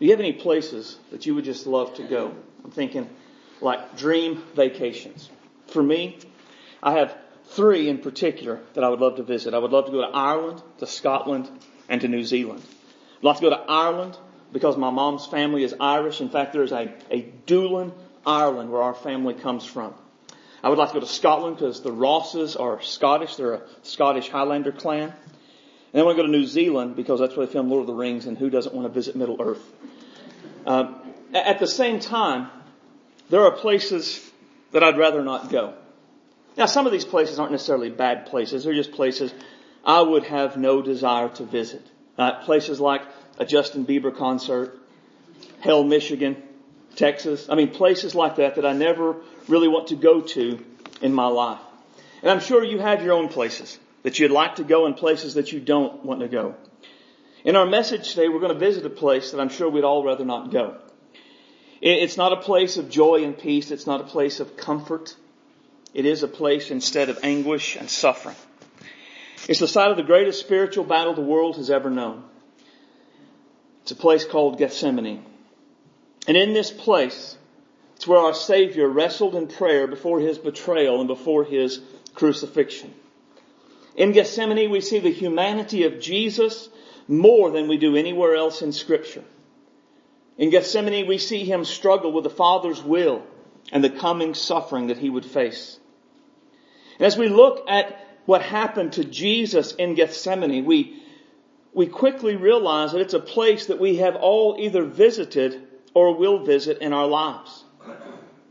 Do you have any places that you would just love to go? I'm thinking like dream vacations. For me, I have three in particular that I would love to visit. I would love to go to Ireland, to Scotland, and to New Zealand. I'd love to go to Ireland because my mom's family is Irish. In fact, there's a, a Doolin, Ireland, where our family comes from. I would like to go to Scotland because the Rosses are Scottish. They're a Scottish Highlander clan. And I want to go to New Zealand because that's where they filmed Lord of the Rings and who doesn't want to visit Middle Earth? Um, at the same time, there are places that I'd rather not go. Now, some of these places aren't necessarily bad places. They're just places I would have no desire to visit. Uh, places like a Justin Bieber concert, Hell, Michigan, Texas. I mean, places like that that I never really want to go to in my life. And I'm sure you have your own places that you'd like to go and places that you don't want to go. In our message today, we're going to visit a place that I'm sure we'd all rather not go. It's not a place of joy and peace. It's not a place of comfort. It is a place instead of anguish and suffering. It's the site of the greatest spiritual battle the world has ever known. It's a place called Gethsemane. And in this place, it's where our Savior wrestled in prayer before His betrayal and before His crucifixion. In Gethsemane, we see the humanity of Jesus more than we do anywhere else in scripture. In Gethsemane, we see him struggle with the Father's will and the coming suffering that he would face. And as we look at what happened to Jesus in Gethsemane, we, we quickly realize that it's a place that we have all either visited or will visit in our lives.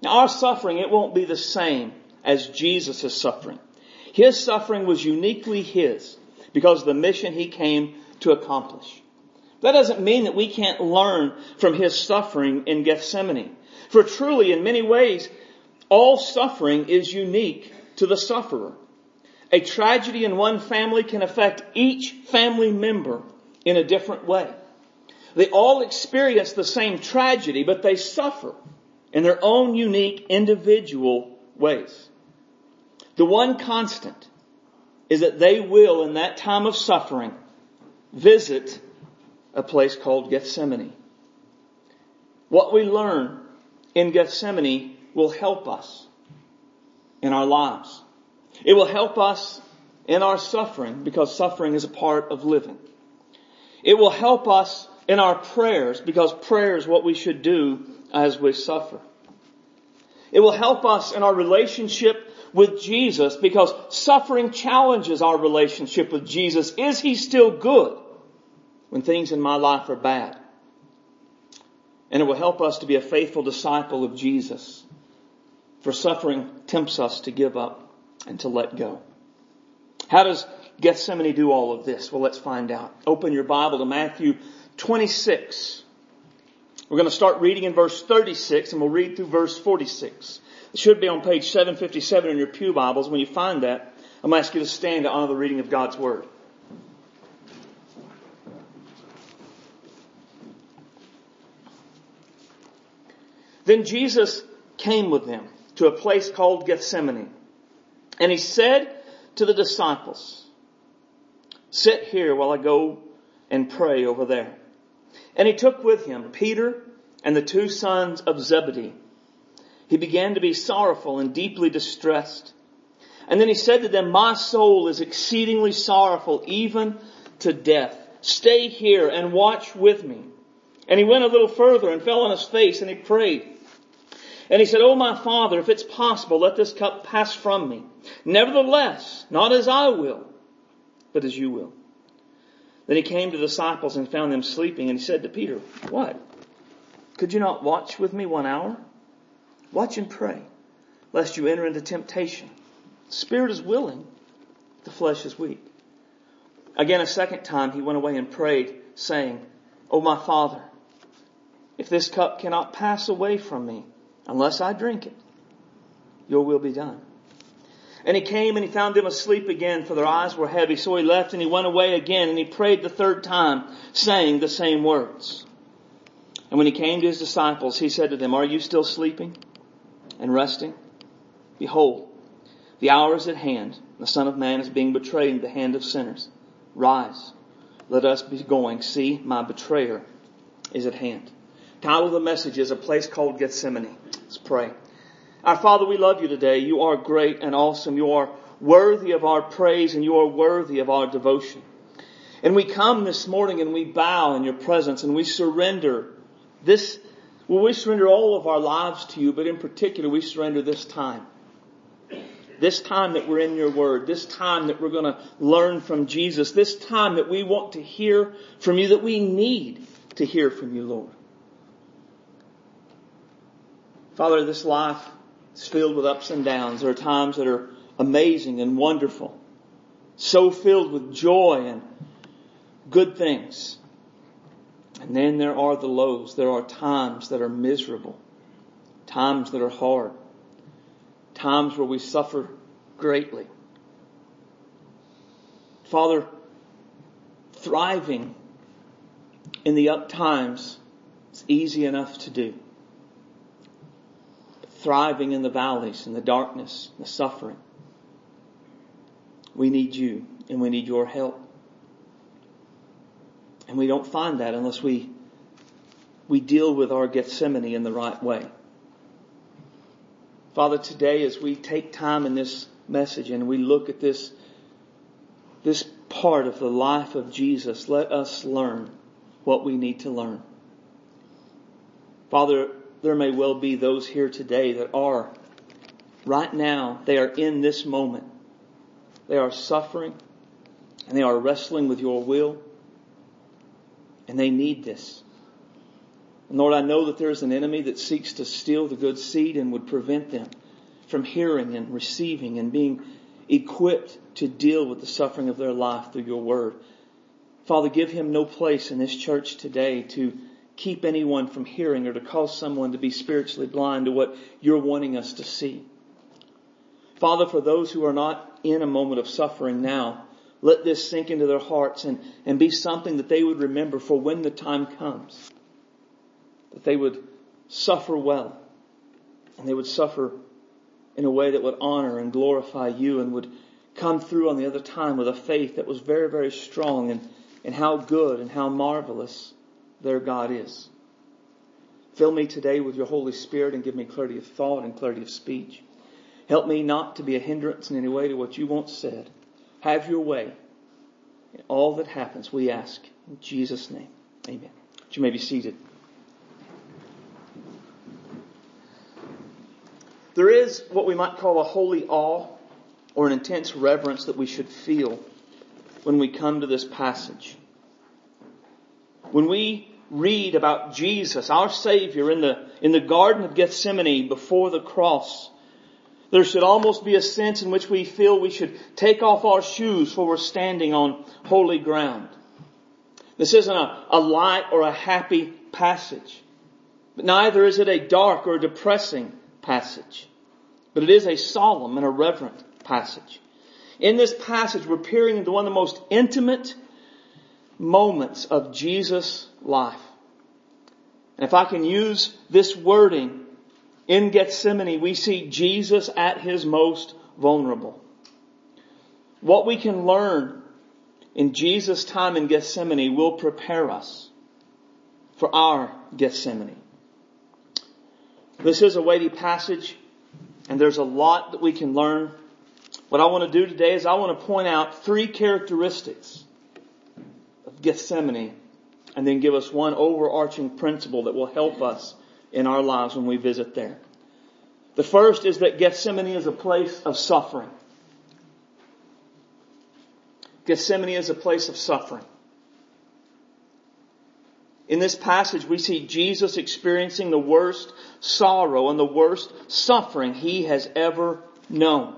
Now our suffering, it won't be the same as Jesus' suffering. His suffering was uniquely His because of the mission He came to accomplish. That doesn't mean that we can't learn from His suffering in Gethsemane. For truly, in many ways, all suffering is unique to the sufferer. A tragedy in one family can affect each family member in a different way. They all experience the same tragedy, but they suffer in their own unique individual ways. The one constant is that they will, in that time of suffering, visit a place called Gethsemane. What we learn in Gethsemane will help us in our lives. It will help us in our suffering because suffering is a part of living. It will help us in our prayers because prayer is what we should do as we suffer. It will help us in our relationship with Jesus because suffering challenges our relationship with Jesus. Is He still good when things in my life are bad? And it will help us to be a faithful disciple of Jesus. For suffering tempts us to give up and to let go. How does Gethsemane do all of this? Well, let's find out. Open your Bible to Matthew 26. We're going to start reading in verse 36 and we'll read through verse 46. It should be on page 757 in your Pew Bibles. When you find that, I'm going to ask you to stand to honor the reading of God's Word. Then Jesus came with them to a place called Gethsemane. And he said to the disciples, sit here while I go and pray over there. And he took with him Peter and the two sons of Zebedee he began to be sorrowful and deeply distressed. And then he said to them, my soul is exceedingly sorrowful, even to death. Stay here and watch with me. And he went a little further and fell on his face and he prayed. And he said, Oh my father, if it's possible, let this cup pass from me. Nevertheless, not as I will, but as you will. Then he came to the disciples and found them sleeping and he said to Peter, What? Could you not watch with me one hour? Watch and pray, lest you enter into temptation. The spirit is willing, the flesh is weak. Again, a second time he went away and prayed, saying, O my Father, if this cup cannot pass away from me unless I drink it, your will be done. And he came and he found them asleep again, for their eyes were heavy. So he left and he went away again and he prayed the third time, saying the same words. And when he came to his disciples, he said to them, Are you still sleeping? And resting? Behold, the hour is at hand. The Son of Man is being betrayed into the hand of sinners. Rise. Let us be going. See, my betrayer is at hand. Title of the message is A Place Called Gethsemane. Let's pray. Our Father, we love you today. You are great and awesome. You are worthy of our praise and you are worthy of our devotion. And we come this morning and we bow in your presence and we surrender this, well, we surrender all of our lives to you, but in particular, we surrender this time. This time that we're in your word, this time that we're going to learn from Jesus, this time that we want to hear from you, that we need to hear from you, Lord. Father, this life is filled with ups and downs. There are times that are amazing and wonderful, so filled with joy and good things. And then there are the lows. There are times that are miserable, times that are hard, times where we suffer greatly. Father, thriving in the up times is easy enough to do. But thriving in the valleys, in the darkness, the suffering, we need you and we need your help. And we don't find that unless we, we deal with our Gethsemane in the right way. Father, today as we take time in this message and we look at this, this part of the life of Jesus, let us learn what we need to learn. Father, there may well be those here today that are, right now, they are in this moment. They are suffering and they are wrestling with your will. And they need this. And Lord, I know that there is an enemy that seeks to steal the good seed and would prevent them from hearing and receiving and being equipped to deal with the suffering of their life through your word. Father, give him no place in this church today to keep anyone from hearing or to cause someone to be spiritually blind to what you're wanting us to see. Father, for those who are not in a moment of suffering now, let this sink into their hearts and, and be something that they would remember for when the time comes. That they would suffer well and they would suffer in a way that would honor and glorify you and would come through on the other time with a faith that was very, very strong and, and how good and how marvelous their God is. Fill me today with your Holy Spirit and give me clarity of thought and clarity of speech. Help me not to be a hindrance in any way to what you once said. Have your way in all that happens, we ask. In Jesus' name, amen. You may be seated. There is what we might call a holy awe or an intense reverence that we should feel when we come to this passage. When we read about Jesus, our Savior, in the, in the Garden of Gethsemane before the cross, there should almost be a sense in which we feel we should take off our shoes for we're standing on holy ground. This isn't a, a light or a happy passage. But neither is it a dark or depressing passage. But it is a solemn and a reverent passage. In this passage, we're peering into one of the most intimate moments of Jesus' life. And if I can use this wording in Gethsemane, we see Jesus at his most vulnerable. What we can learn in Jesus' time in Gethsemane will prepare us for our Gethsemane. This is a weighty passage, and there's a lot that we can learn. What I want to do today is I want to point out three characteristics of Gethsemane and then give us one overarching principle that will help us in our lives when we visit there. The first is that Gethsemane is a place of suffering. Gethsemane is a place of suffering. In this passage, we see Jesus experiencing the worst sorrow and the worst suffering he has ever known.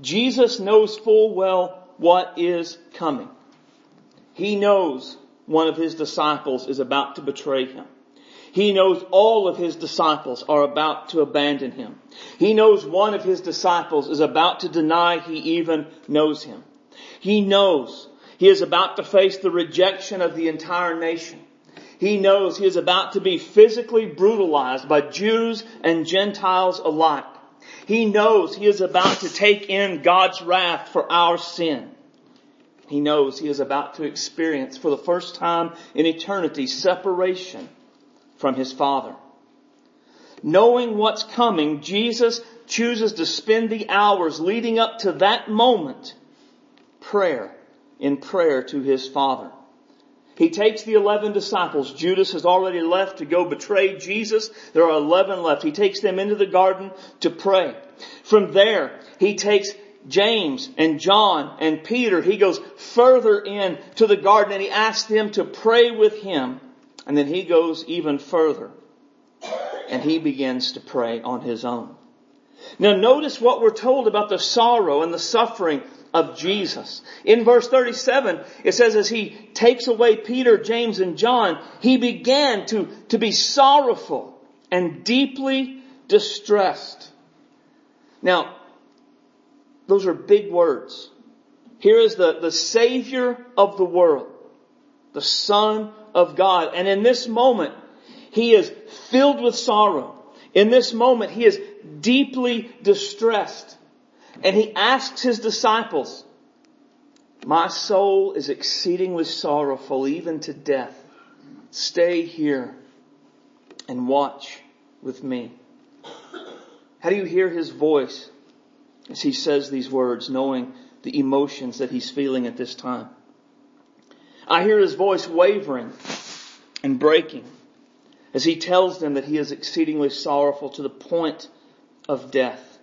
Jesus knows full well what is coming. He knows one of his disciples is about to betray him. He knows all of his disciples are about to abandon him. He knows one of his disciples is about to deny he even knows him. He knows he is about to face the rejection of the entire nation. He knows he is about to be physically brutalized by Jews and Gentiles alike. He knows he is about to take in God's wrath for our sin. He knows he is about to experience for the first time in eternity separation from his Father. Knowing what's coming, Jesus chooses to spend the hours leading up to that moment prayer, in prayer to his Father. He takes the 11 disciples. Judas has already left to go betray Jesus. There are 11 left. He takes them into the garden to pray. From there, he takes James and John and Peter. He goes further in to the garden and he asks them to pray with him. And then he goes even further and he begins to pray on his own. Now notice what we're told about the sorrow and the suffering of Jesus. In verse 37, it says as he takes away Peter, James, and John, he began to, to be sorrowful and deeply distressed. Now, those are big words. Here is the, the Savior of the world, the Son of God. And in this moment, he is filled with sorrow. In this moment, he is deeply distressed. And he asks his disciples, my soul is exceedingly sorrowful even to death. Stay here and watch with me. How do you hear his voice as he says these words, knowing the emotions that he's feeling at this time? I hear his voice wavering and breaking as he tells them that he is exceedingly sorrowful to the point of death.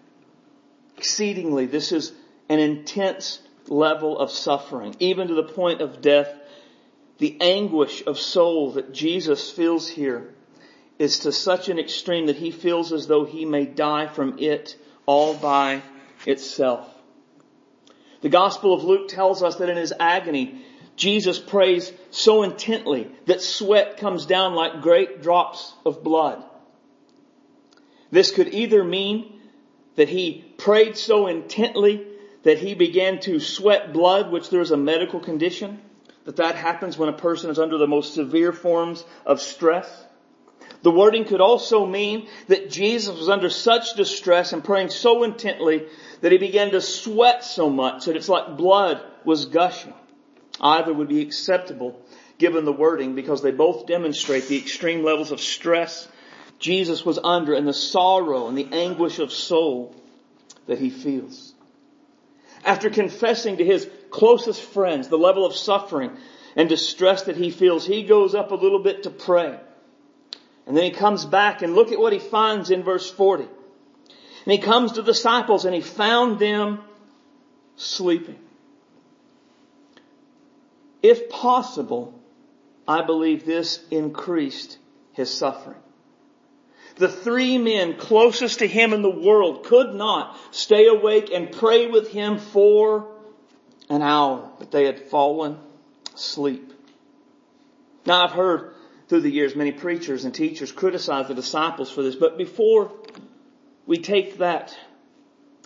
Exceedingly, this is an intense level of suffering, even to the point of death. The anguish of soul that Jesus feels here is to such an extreme that he feels as though he may die from it all by itself. The Gospel of Luke tells us that in his agony, Jesus prays so intently that sweat comes down like great drops of blood. This could either mean that he prayed so intently that he began to sweat blood, which there is a medical condition, that that happens when a person is under the most severe forms of stress. The wording could also mean that Jesus was under such distress and praying so intently that he began to sweat so much that it's like blood was gushing. Either would be acceptable given the wording because they both demonstrate the extreme levels of stress Jesus was under and the sorrow and the anguish of soul that he feels. After confessing to his closest friends the level of suffering and distress that he feels, he goes up a little bit to pray. And then he comes back and look at what he finds in verse 40. And he comes to the disciples and he found them sleeping. If possible, I believe this increased his suffering. The three men closest to him in the world could not stay awake and pray with him for an hour, but they had fallen asleep. Now I've heard through the years many preachers and teachers criticize the disciples for this, but before we take that,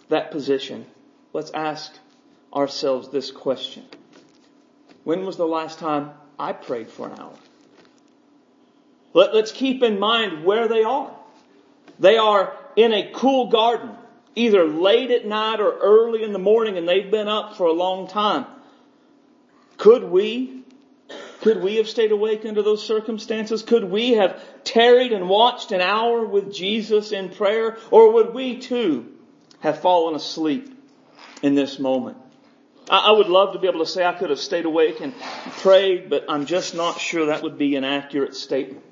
that position, let's ask ourselves this question. When was the last time I prayed for an hour? Let, us keep in mind where they are. They are in a cool garden, either late at night or early in the morning, and they've been up for a long time. Could we, could we have stayed awake under those circumstances? Could we have tarried and watched an hour with Jesus in prayer? Or would we too have fallen asleep in this moment? I would love to be able to say I could have stayed awake and prayed, but I'm just not sure that would be an accurate statement.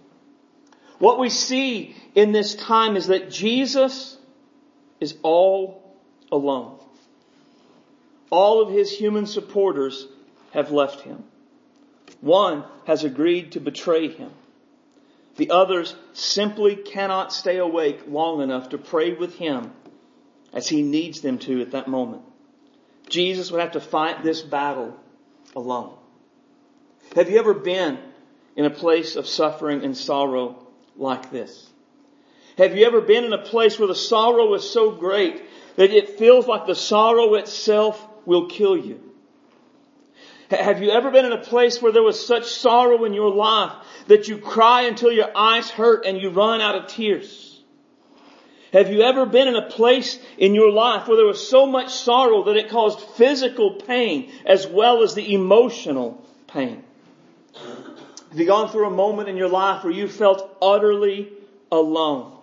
What we see in this time is that Jesus is all alone. All of his human supporters have left him. One has agreed to betray him. The others simply cannot stay awake long enough to pray with him as he needs them to at that moment. Jesus would have to fight this battle alone. Have you ever been in a place of suffering and sorrow like this? Have you ever been in a place where the sorrow is so great that it feels like the sorrow itself will kill you? Have you ever been in a place where there was such sorrow in your life that you cry until your eyes hurt and you run out of tears? Have you ever been in a place in your life where there was so much sorrow that it caused physical pain as well as the emotional pain? Have you gone through a moment in your life where you felt utterly alone?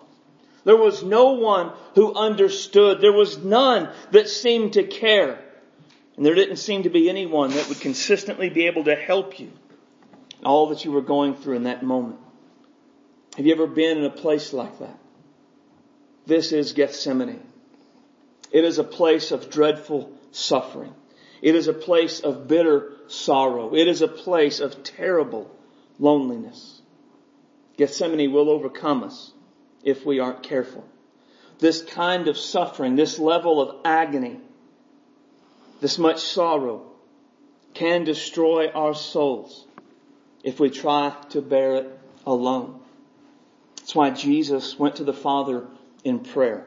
There was no one who understood. There was none that seemed to care. And there didn't seem to be anyone that would consistently be able to help you all that you were going through in that moment. Have you ever been in a place like that? This is Gethsemane. It is a place of dreadful suffering. It is a place of bitter sorrow. It is a place of terrible loneliness. Gethsemane will overcome us if we aren't careful. This kind of suffering, this level of agony, this much sorrow can destroy our souls if we try to bear it alone. That's why Jesus went to the Father in prayer.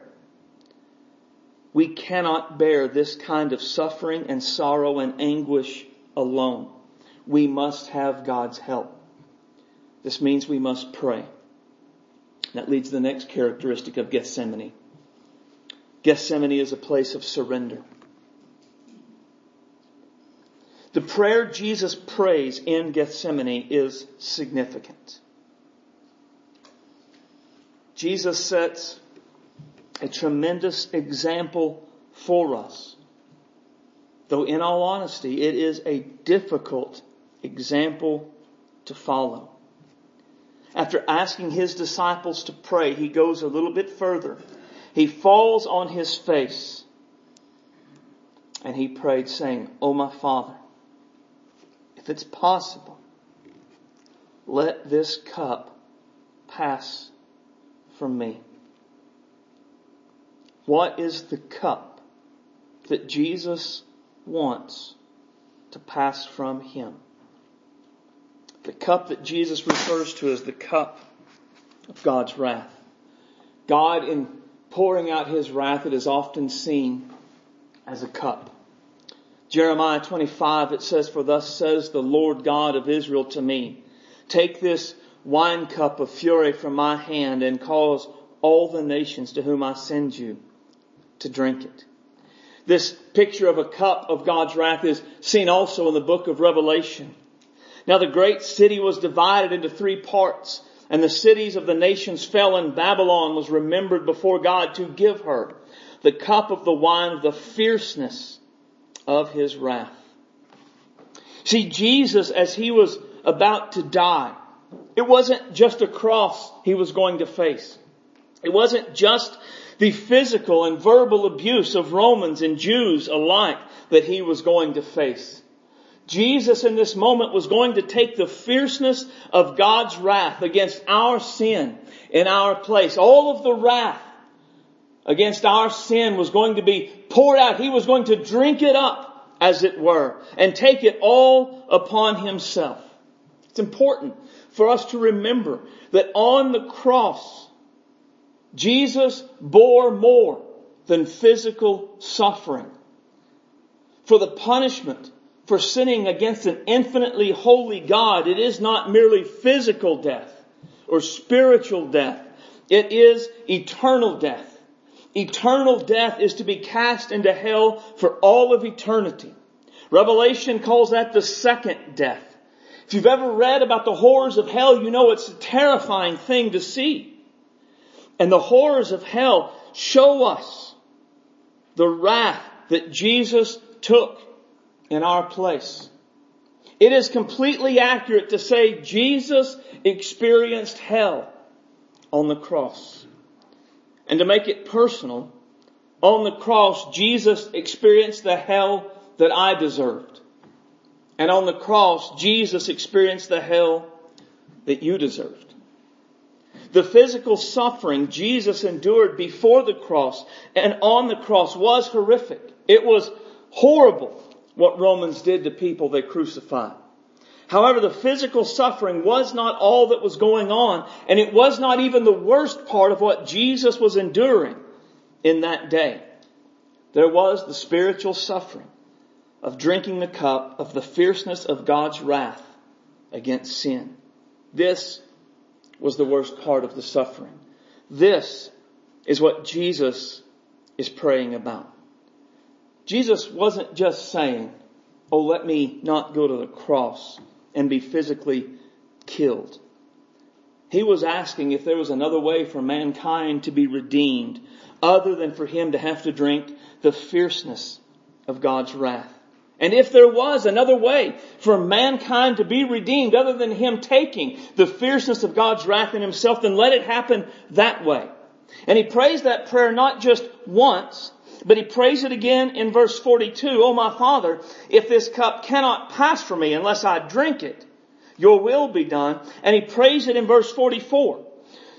We cannot bear this kind of suffering and sorrow and anguish alone. We must have God's help. This means we must pray. That leads to the next characteristic of Gethsemane. Gethsemane is a place of surrender. The prayer Jesus prays in Gethsemane is significant. Jesus sets a tremendous example for us. Though in all honesty, it is a difficult example to follow. After asking his disciples to pray, he goes a little bit further. He falls on his face and he prayed saying, Oh my Father, if it's possible, let this cup pass from me. What is the cup that Jesus wants to pass from him? The cup that Jesus refers to as the cup of God's wrath. God, in pouring out his wrath, it is often seen as a cup. Jeremiah 25, it says, For thus says the Lord God of Israel to me, Take this wine cup of fury from my hand and cause all the nations to whom I send you to drink it. This picture of a cup of God's wrath is seen also in the book of Revelation. Now the great city was divided into three parts and the cities of the nations fell and Babylon was remembered before God to give her the cup of the wine of the fierceness of his wrath. See, Jesus, as he was about to die, it wasn't just a cross he was going to face. It wasn't just the physical and verbal abuse of Romans and Jews alike that he was going to face. Jesus in this moment was going to take the fierceness of God's wrath against our sin in our place. All of the wrath against our sin was going to be poured out. He was going to drink it up, as it were, and take it all upon himself. It's important for us to remember that on the cross, Jesus bore more than physical suffering. For the punishment for sinning against an infinitely holy God, it is not merely physical death or spiritual death. It is eternal death. Eternal death is to be cast into hell for all of eternity. Revelation calls that the second death. If you've ever read about the horrors of hell, you know it's a terrifying thing to see and the horrors of hell show us the wrath that Jesus took in our place. It is completely accurate to say Jesus experienced hell on the cross. And to make it personal, on the cross, Jesus experienced the hell that I deserved. And on the cross, Jesus experienced the hell that you deserved. The physical suffering Jesus endured before the cross and on the cross was horrific. It was horrible what Romans did to people they crucified. However, the physical suffering was not all that was going on, and it was not even the worst part of what Jesus was enduring in that day. There was the spiritual suffering of drinking the cup of the fierceness of God's wrath against sin. This was the worst part of the suffering. This is what Jesus is praying about. Jesus wasn't just saying, Oh, let me not go to the cross and be physically killed. He was asking if there was another way for mankind to be redeemed other than for him to have to drink the fierceness of God's wrath. And if there was another way for mankind to be redeemed other than him taking the fierceness of God's wrath in himself, then let it happen that way. And he prays that prayer not just once, but he prays it again in verse 42. Oh my Father, if this cup cannot pass from me unless I drink it, your will be done. And he prays it in verse 44.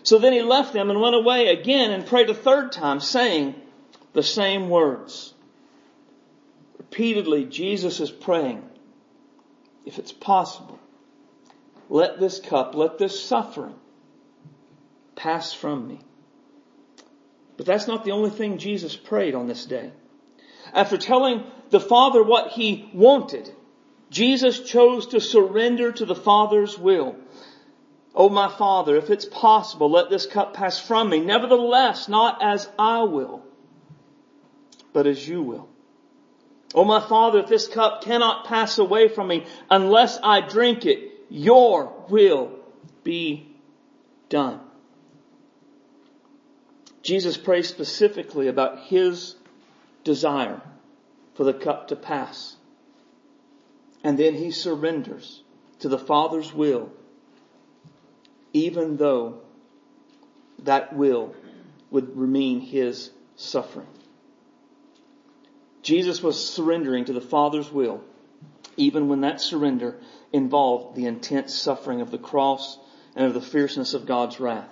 So then he left them and went away again and prayed a third time, saying the same words. Repeatedly, Jesus is praying, if it's possible, let this cup, let this suffering pass from me. But that's not the only thing Jesus prayed on this day. After telling the Father what he wanted, Jesus chose to surrender to the Father's will. Oh my Father, if it's possible, let this cup pass from me. Nevertheless, not as I will, but as you will. Oh my Father, if this cup cannot pass away from me unless I drink it, your will be done. Jesus prays specifically about his desire for the cup to pass. And then he surrenders to the Father's will, even though that will would remain his suffering. Jesus was surrendering to the Father's will, even when that surrender involved the intense suffering of the cross and of the fierceness of God's wrath.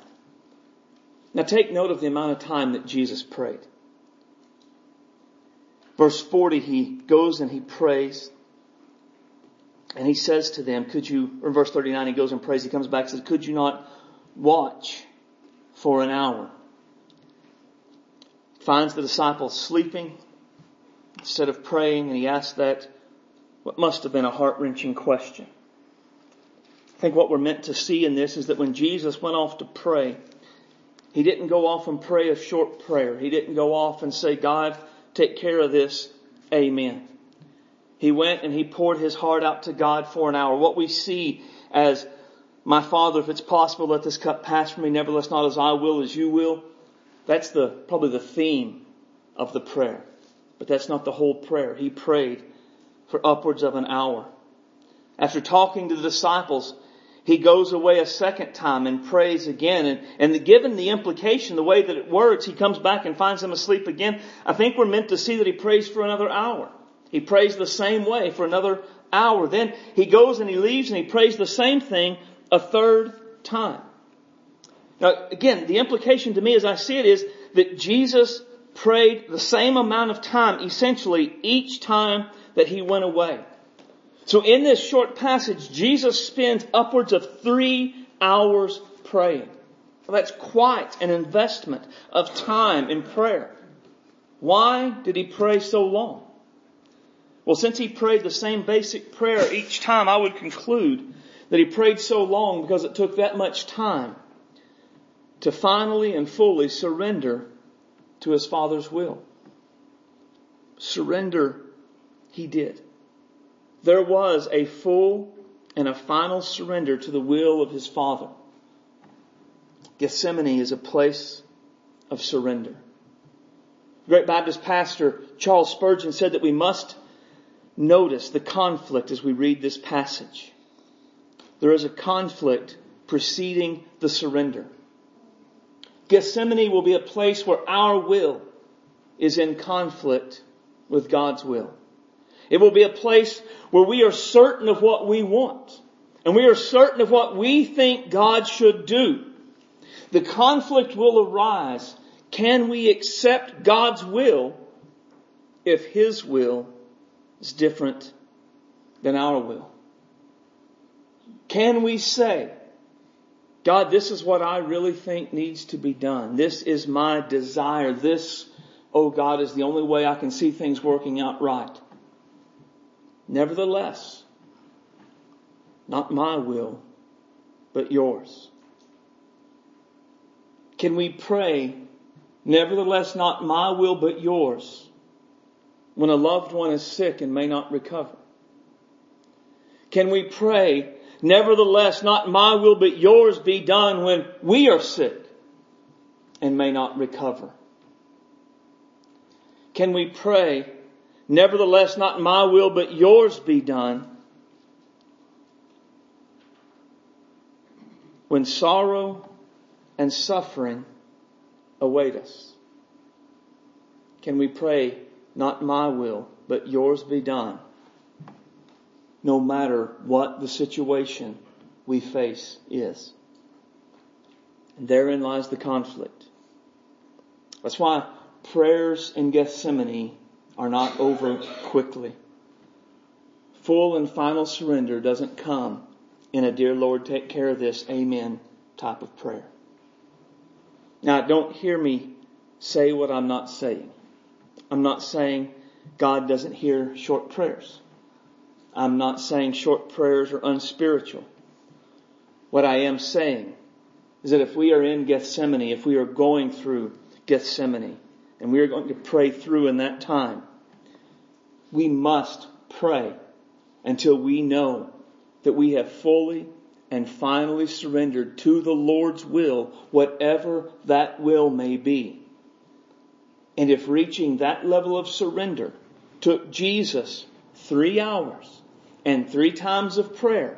Now take note of the amount of time that Jesus prayed. Verse 40, he goes and he prays. And he says to them, could you, or verse 39, he goes and prays, he comes back and says, could you not watch for an hour? Finds the disciples sleeping instead of praying, and he asked that what must have been a heart-wrenching question. I think what we're meant to see in this is that when Jesus went off to pray, he didn't go off and pray a short prayer. He didn't go off and say, God, take care of this. Amen. He went and he poured his heart out to God for an hour. What we see as, my Father, if it's possible, let this cup pass from me. Nevertheless, not as I will, as you will. That's the, probably the theme of the prayer. But that's not the whole prayer. He prayed for upwards of an hour. After talking to the disciples, he goes away a second time and prays again. And, and given the implication, the way that it works, he comes back and finds them asleep again. I think we're meant to see that he prays for another hour. He prays the same way for another hour. Then he goes and he leaves and he prays the same thing a third time. Now again, the implication to me as I see it is that Jesus prayed the same amount of time essentially each time that he went away. So in this short passage, Jesus spends upwards of three hours praying. Well, that's quite an investment of time in prayer. Why did he pray so long? Well, since he prayed the same basic prayer each time, I would conclude that he prayed so long because it took that much time to finally and fully surrender to his Father's will. Surrender he did. There was a full and a final surrender to the will of his Father. Gethsemane is a place of surrender. Great Baptist pastor Charles Spurgeon said that we must notice the conflict as we read this passage. There is a conflict preceding the surrender. Gethsemane will be a place where our will is in conflict with God's will. It will be a place where we are certain of what we want. And we are certain of what we think God should do. The conflict will arise. Can we accept God's will if His will is different than our will? Can we say, God, this is what I really think needs to be done. This is my desire. This, oh God, is the only way I can see things working out right. Nevertheless, not my will, but yours. Can we pray, nevertheless, not my will, but yours, when a loved one is sick and may not recover? Can we pray, nevertheless, not my will but yours be done when we are sick and may not recover? Can we pray, nevertheless, not my will but yours be done when sorrow and suffering await us? Can we pray, not my will, but yours be done, no matter what the situation we face is? And therein lies the conflict. That's why prayers in Gethsemane are not over quickly. Full and final surrender doesn't come in a dear Lord, take care of this, amen type of prayer. Now, don't hear me say what I'm not saying. I'm not saying God doesn't hear short prayers. I'm not saying short prayers are unspiritual. What I am saying is that if we are in Gethsemane, if we are going through Gethsemane, and we are going to pray through in that time, we must pray until we know that we have fully and finally surrendered to the Lord's will, whatever that will may be. And if reaching that level of surrender took Jesus three hours and three times of prayer,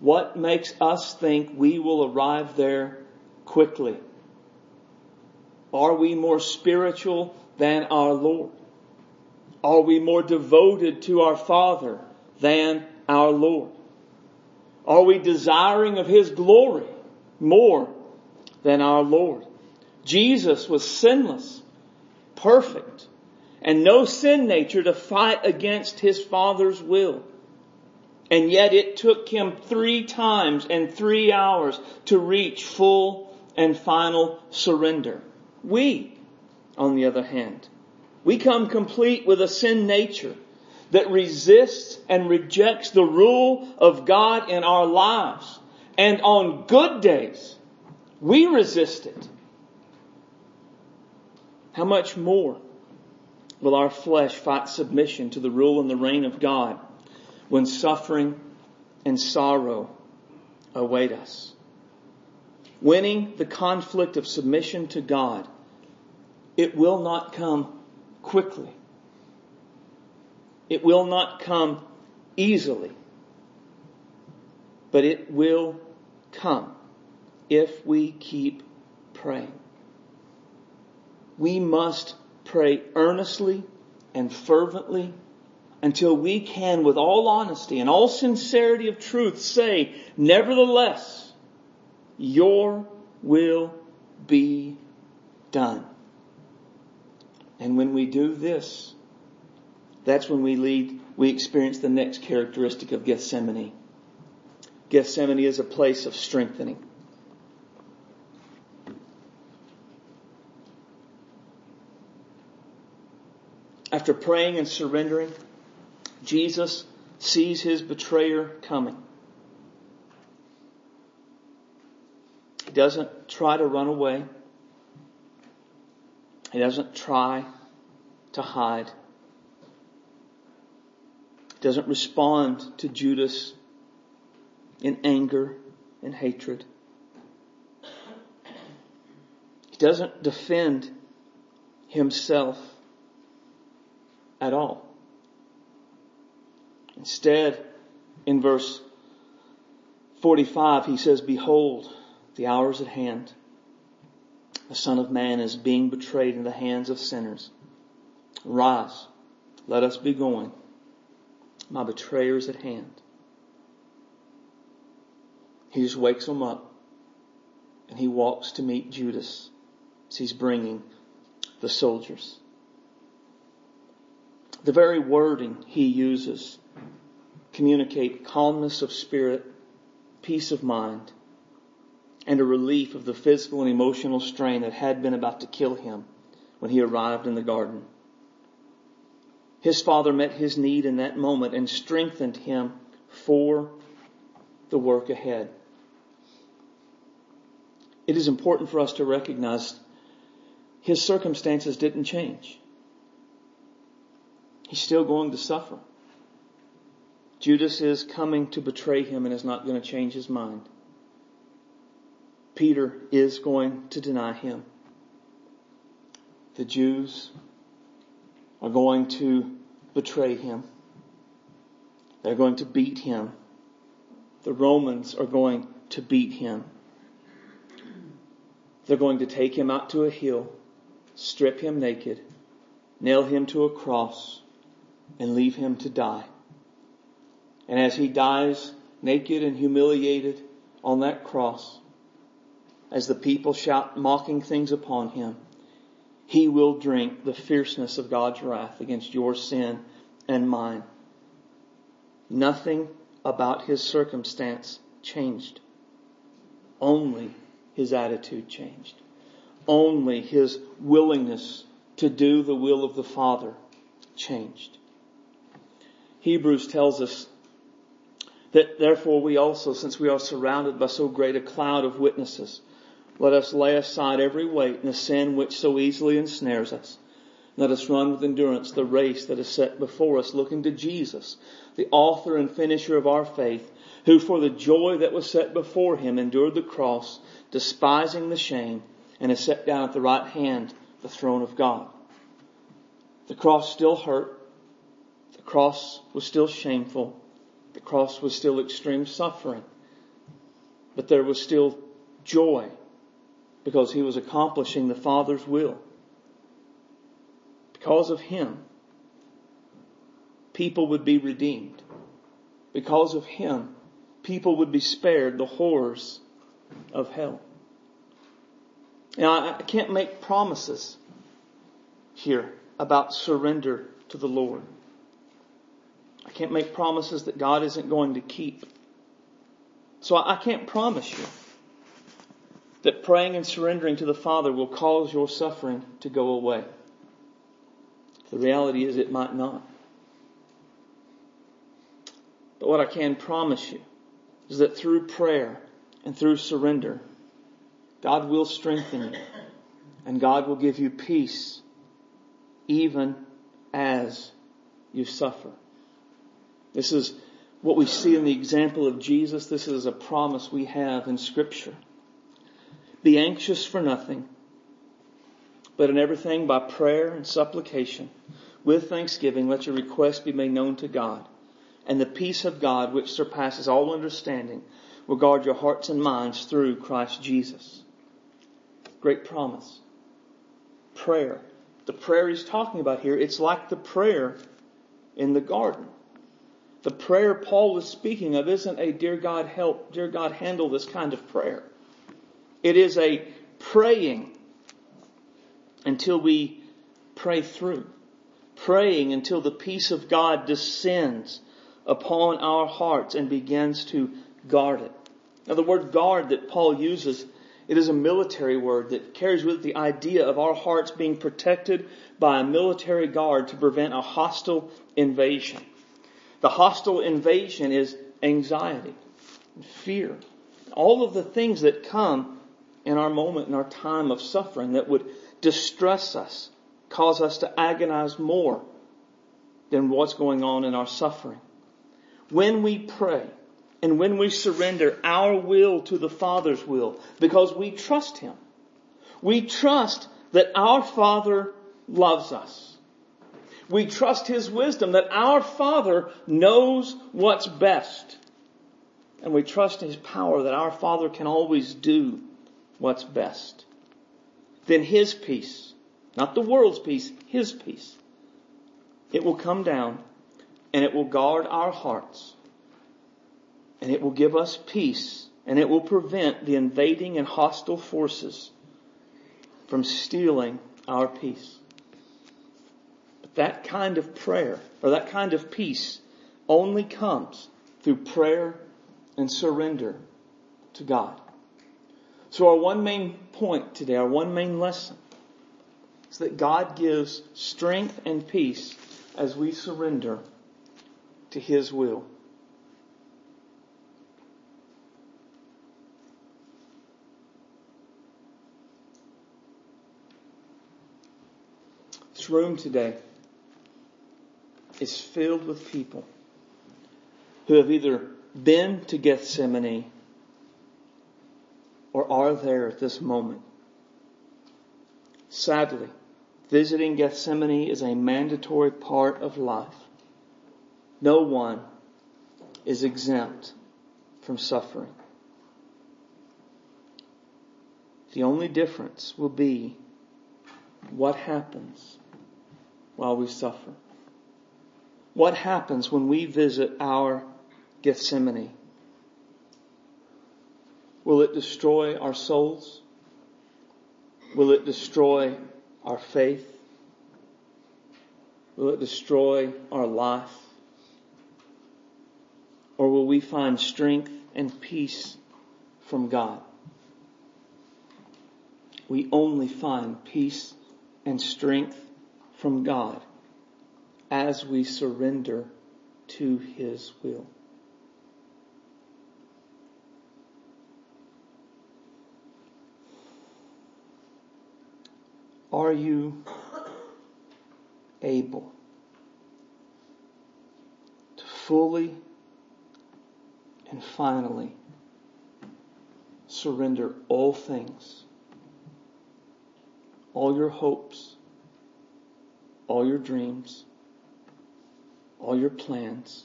what makes us think we will arrive there quickly? Are we more spiritual than our Lord? Are we more devoted to our Father than our Lord? Are we desiring of His glory more than our Lord? Jesus was sinless, perfect, and no sin nature to fight against His Father's will. And yet it took Him three times and three hours to reach full and final surrender. We, on the other hand, we come complete with a sin nature that resists and rejects the rule of God in our lives. And on good days, we resist it. How much more will our flesh fight submission to the rule and the reign of God when suffering and sorrow await us? Winning the conflict of submission to God, it will not come quickly. It will not come easily, but it will come if we keep praying. We must pray earnestly and fervently until we can, with all honesty and all sincerity of truth, say, Nevertheless, your will be done. And when we do this, that's when we lead, we experience the next characteristic of Gethsemane. Gethsemane is a place of strengthening. After praying and surrendering, Jesus sees his betrayer coming. He doesn't try to run away. He doesn't try to hide He doesn't respond to Judas in anger and hatred. He doesn't defend himself at all. Instead, in verse 45, he says, Behold, the hour is at hand. The Son of Man is being betrayed in the hands of sinners. Rise, let us be going. My betrayer is at hand. He just wakes them up and he walks to meet Judas as he's bringing the soldiers. The very wording he uses communicate calmness of spirit, peace of mind, and a relief of the physical and emotional strain that had been about to kill him when he arrived in the garden. His father met his need in that moment and strengthened him for the work ahead. It is important for us to recognize his circumstances didn't change. He's still going to suffer. Judas is coming to betray him and is not going to change his mind. Peter is going to deny him. The Jews are going to betray him. They're going to beat him. The Romans are going to beat him. They're going to take him out to a hill, strip him naked, nail him to a cross, and leave him to die. And as he dies naked and humiliated on that cross, as the people shout mocking things upon him, he will drink the fierceness of God's wrath against your sin and mine. Nothing about his circumstance changed. Only his attitude changed. Only his willingness to do the will of the Father changed. Hebrews tells us that therefore we also, since we are surrounded by so great a cloud of witnesses, let us lay aside every weight and the sin which so easily ensnares us. Let us run with endurance the race that is set before us, looking to Jesus, the author and finisher of our faith, who for the joy that was set before him endured the cross, despising the shame, and is set down at the right hand the throne of God. The cross still hurt. The cross was still shameful. The cross was still extreme suffering. But there was still joy because he was accomplishing the Father's will. Because of him, people would be redeemed. Because of him, people would be spared the horrors of hell. Now, I can't make promises here about surrender to the Lord. I can't make promises that God isn't going to keep. So I can't promise you that praying and surrendering to the Father will cause your suffering to go away. The reality is it might not. But what I can promise you is that through prayer and through surrender, God will strengthen you and God will give you peace even as you suffer. This is what we see in the example of Jesus. This is a promise we have in scripture. Be anxious for nothing, but in everything by prayer and supplication, with thanksgiving, let your requests be made known to God. And the peace of God, which surpasses all understanding, will guard your hearts and minds through Christ Jesus. Great promise. Prayer. The prayer he's talking about here, it's like the prayer in the garden. The prayer Paul is speaking of isn't a dear God help, dear God handle this kind of prayer. It is a praying until we pray through. Praying until the peace of God descends upon our hearts and begins to guard it. Now the word guard that Paul uses, it is a military word that carries with it the idea of our hearts being protected by a military guard to prevent a hostile invasion. The hostile invasion is anxiety, fear, all of the things that come in our moment, in our time of suffering that would distress us, cause us to agonize more than what's going on in our suffering. When we pray and when we surrender our will to the Father's will because we trust Him, we trust that our Father loves us. We trust His wisdom that our Father knows what's best. And we trust His power that our Father can always do what's best. Then His peace, not the world's peace, His peace, it will come down and it will guard our hearts and it will give us peace and it will prevent the invading and hostile forces from stealing our peace. That kind of prayer or that kind of peace only comes through prayer and surrender to God. So our one main point today, our one main lesson is that God gives strength and peace as we surrender to His will. This room today is filled with people who have either been to Gethsemane or are there at this moment. Sadly, visiting Gethsemane is a mandatory part of life. No one is exempt from suffering. The only difference will be what happens while we suffer. What happens when we visit our Gethsemane? Will it destroy our souls? Will it destroy our faith? Will it destroy our life? Or will we find strength and peace from God? We only find peace and strength from God as we surrender to His will. Are you able to fully and finally surrender all things, all your hopes, all your dreams, all your plans,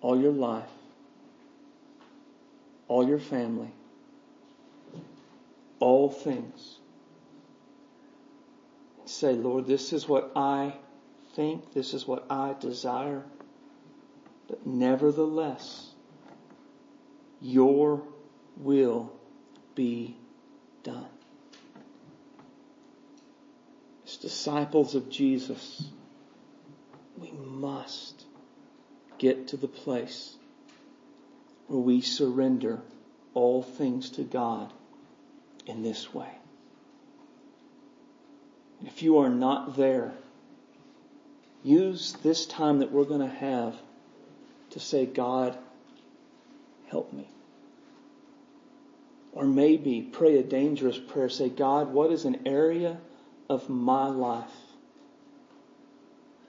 all your life, all your family, all things. Say, Lord, this is what I think, this is what I desire, but nevertheless, your will be done. As disciples of Jesus, we must get to the place where we surrender all things to God in this way. If you are not there, use this time that we're going to have to say, God, help me. Or maybe pray a dangerous prayer. Say, God, what is an area of my life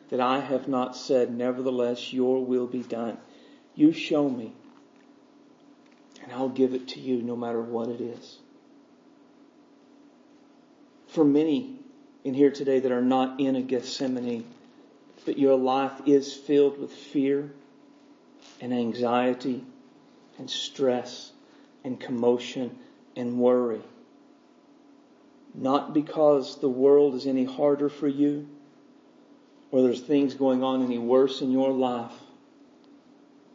that I have not said, nevertheless, your will be done. You show me, and I'll give it to you no matter what it is. For many in here today that are not in a Gethsemane, but your life is filled with fear and anxiety and stress and commotion and worry. Not because the world is any harder for you, or there's things going on any worse in your life,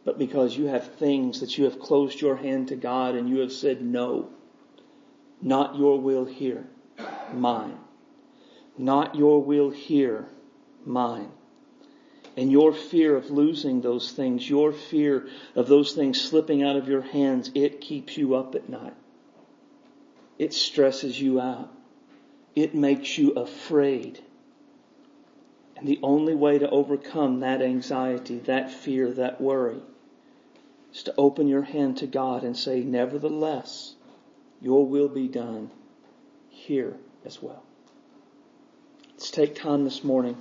but because you have things that you have closed your hand to God and you have said, no, not your will here, mine. Not your will here, mine. And your fear of losing those things, your fear of those things slipping out of your hands, it keeps you up at night. It stresses you out. It makes you afraid. And the only way to overcome that anxiety, that fear, that worry, is to open your hand to God and say, Nevertheless, your will be done here as well. Let's take time this morning.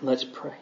Let's pray.